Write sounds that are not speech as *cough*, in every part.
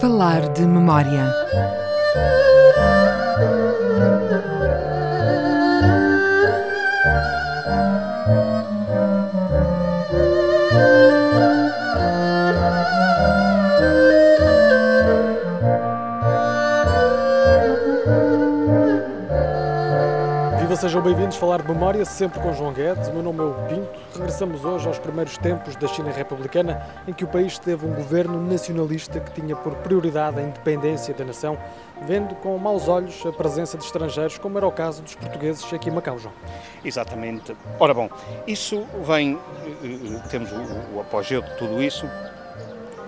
Falar de memória. Sejam bem-vindos a falar de memória, sempre com João Guedes. O meu nome é o Pinto. Regressamos hoje aos primeiros tempos da China republicana, em que o país teve um governo nacionalista que tinha por prioridade a independência da nação, vendo com maus olhos a presença de estrangeiros, como era o caso dos portugueses aqui em Macau, João. Exatamente. Ora bom, isso vem, eh, eh, temos o, apogeu de tudo isso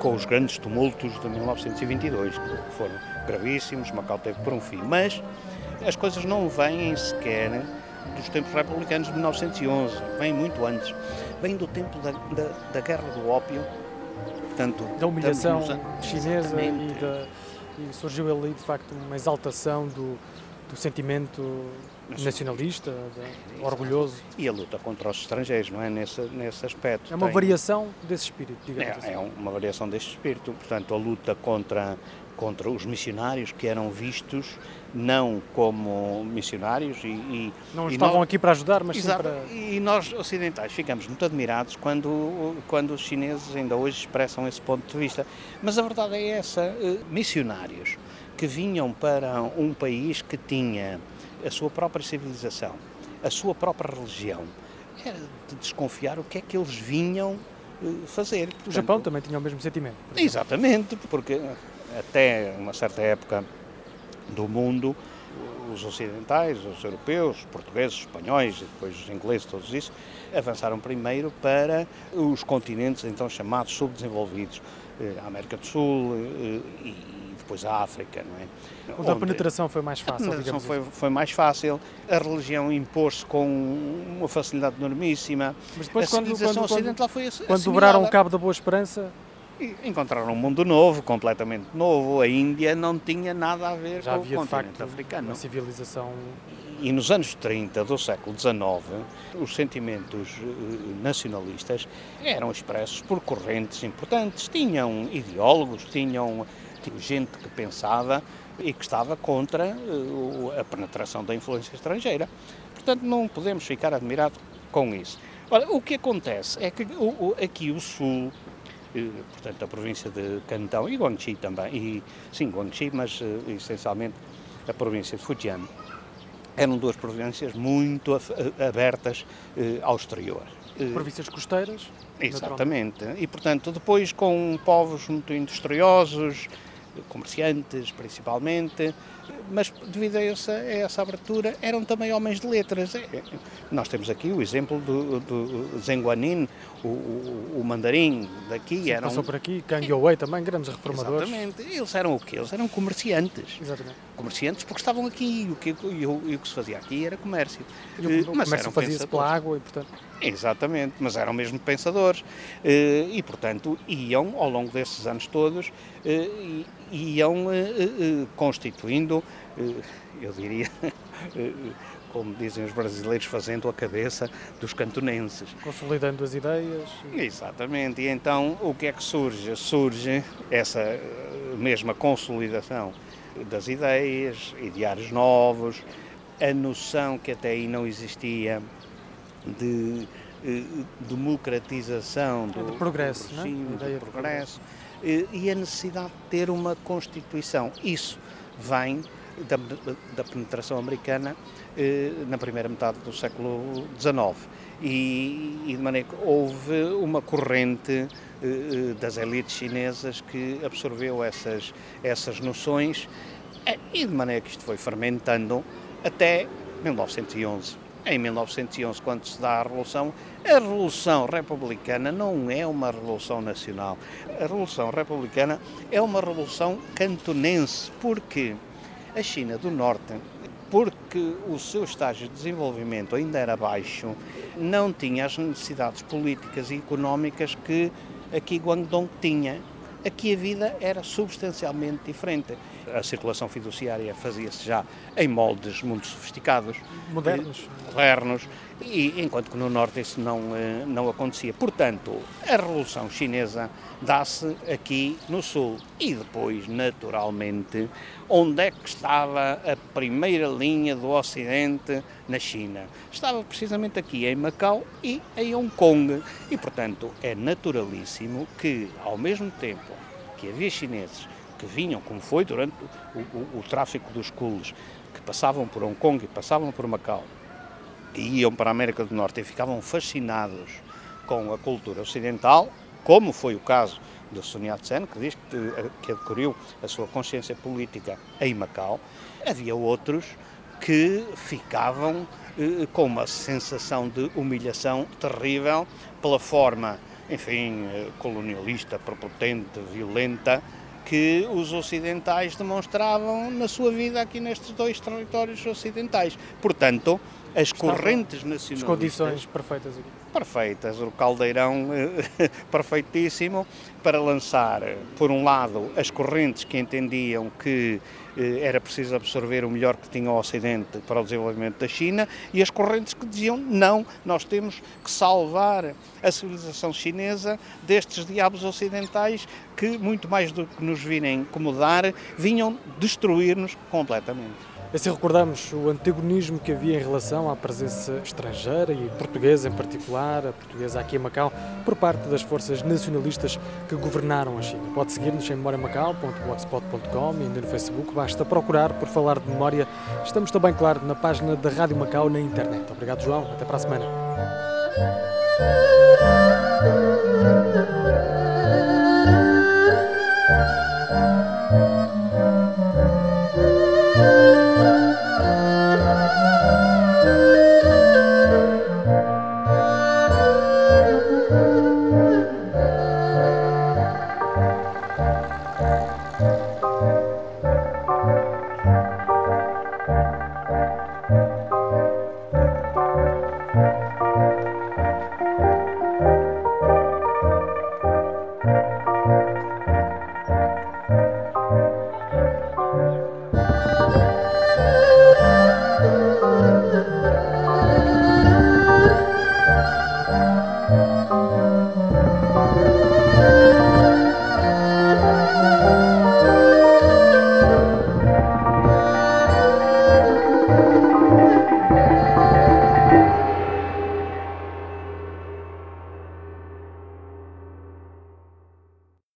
com os grandes tumultos de 1922, que foram gravíssimos, Macau teve por um fim, mas as coisas não vêm sequer dos tempos republicanos de 1911, vêm muito antes, vêm do tempo da, da, da Guerra do Ópio, portanto... Da humilhação estamos nos- chinesa e, da- e surgiu ali, de facto, uma exaltação do, do sentimento nacionalista, da- orgulhoso. E a luta contra os estrangeiros, não é? Nesse, nesse aspecto. É uma Tem- variação desse espírito, digamos assim. É, é uma variação deste espírito. Portanto, a luta contra, contra os missionários que eram vistos não como missionários e, e- Não e estavam nós- aqui para ajudar, mas sim Exato. para... E nós ocidentais ficamos muito admirados quando, quando os chineses ainda hoje expressam esse ponto de vista. Mas a verdade é essa: eh, missionários que vinham para um país que tinha a sua própria civilização, a sua própria religião, era de desconfiar o que é que eles vinham eh, fazer. O Portanto, Japão também tinha o mesmo sentimento. Exatamente, porque até uma certa época do mundo, os ocidentais, os europeus, os portugueses, os espanhóis e depois os ingleses, todos isso, avançaram primeiro para os continentes então chamados subdesenvolvidos, eh, a América do Sul eh, e depois a África, não é? Onde a penetração foi mais a fácil, penetração digamos foi, assim. foi mais fácil, a religião impôs-se com uma facilidade enormíssima, Mas depois, a quando, civilização quando, quando, ocidental foi quando dobraram o cabo da Boa Esperança, E encontraram um mundo novo, completamente novo. A Índia não tinha nada a ver já com havia o de continente facto africano. uma civilização E nos anos 30 do século XIX, os sentimentos eh, nacionalistas eram expressos por correntes importantes. Tinham ideólogos, tinham, gente que pensava e que estava contra eh, a penetração da influência estrangeira. Portanto, não podemos ficar admirados com isso. Ora, o que acontece é que aqui o Sul, eh, portanto, a província de Cantão e Guangxi também, e, sim, Guangxi, mas eh, essencialmente a província de Fujian, eram duas províncias muito af- abertas eh, ao exterior. Eh, províncias costeiras. Exatamente. E, portanto, depois com povos muito industriosos, comerciantes principalmente, mas devido a essa, a essa abertura eram também homens de letras. É, é, Nós temos aqui o exemplo do, do Zheng Guanin, o, o, o mandarim daqui. Sim, eram, Passou por aqui, Kang Youwei também, grandes reformadores. Exatamente. Eles eram o quê? Eles eram comerciantes. Exatamente. Comerciantes porque estavam aqui e o que, e o, e o que se fazia aqui era comércio. E o, Eh, mas comércio fazia-se pela água e, portanto, Exatamente, mas eram mesmo pensadores eh, e, portanto, iam ao longo desses anos todos, eh, iam eh, constituindo, eu diria, *laughs* como dizem os brasileiros, fazendo a cabeça dos cantonenses. consolidando as ideias. Exatamente, e então o que é que surge? Surge essa mesma consolidação das ideias, ideários novos, a noção que até aí não existia de eh, democratização do, De progresso, do é? regime, A do ideia de progresso, eh, e a necessidade de ter uma Constituição. Isso vem da, da penetração americana eh, na primeira metade do século XIX. E, e de maneira que houve uma corrente das elites chinesas que absorveu essas, essas noções e de maneira que isto foi fermentando até 1911. Em 1911, quando se dá a Revolução, a Revolução Republicana não é uma Revolução Nacional. A Revolução Republicana é uma Revolução cantonense, porque a China do Norte, porque o seu estágio de desenvolvimento ainda era baixo, não tinha as necessidades políticas e económicas que aqui Guangdong tinha. Aqui a vida era substancialmente diferente. A circulação fiduciária fazia-se já em moldes muito sofisticados, modernos, modernos. E enquanto que no norte isso não eh, não acontecia. Portanto, a revolução chinesa dá-se aqui no sul e depois, naturalmente, onde é que estava a primeira linha do Ocidente? Na China? Estava precisamente aqui em Macau e em Hong Kong. E, portanto, é naturalíssimo que ao mesmo tempo que havia chineses que vinham, como foi durante o, o, o tráfico dos cules, que passavam por Hong Kong e passavam por Macau e iam para a América do Norte e ficavam fascinados com a cultura ocidental, como foi o caso do Sun Yat-sen, que diz que, que adquiriu a sua consciência política em Macau, havia outros que ficavam eh, com uma sensação de humilhação terrível pela forma, enfim, eh, colonialista, prepotente, violenta que os ocidentais demonstravam na sua vida aqui nestes dois territórios ocidentais. Portanto, as correntes nacionalistas. As condições perfeitas aqui. Perfeitas, o caldeirão eh, *laughs* perfeitíssimo para lançar, por um lado, as correntes que entendiam que eh, era preciso absorver o melhor que tinha o Ocidente para o desenvolvimento da China e as correntes que diziam não, nós temos que salvar a civilização chinesa destes diabos ocidentais que, muito mais do que nos virem incomodar, vinham destruir-nos completamente. Assim recordamos o antagonismo que havia em relação à presença estrangeira e portuguesa em particular, a portuguesa aqui em Macau, por parte das forças nacionalistas que governaram a China. Pode seguir-nos em memoriamacau.blogspot.com e ainda no Facebook. Basta procurar por falar de memória. Estamos também, claro, na página da Rádio Macau na internet. Obrigado, João. Até para a semana.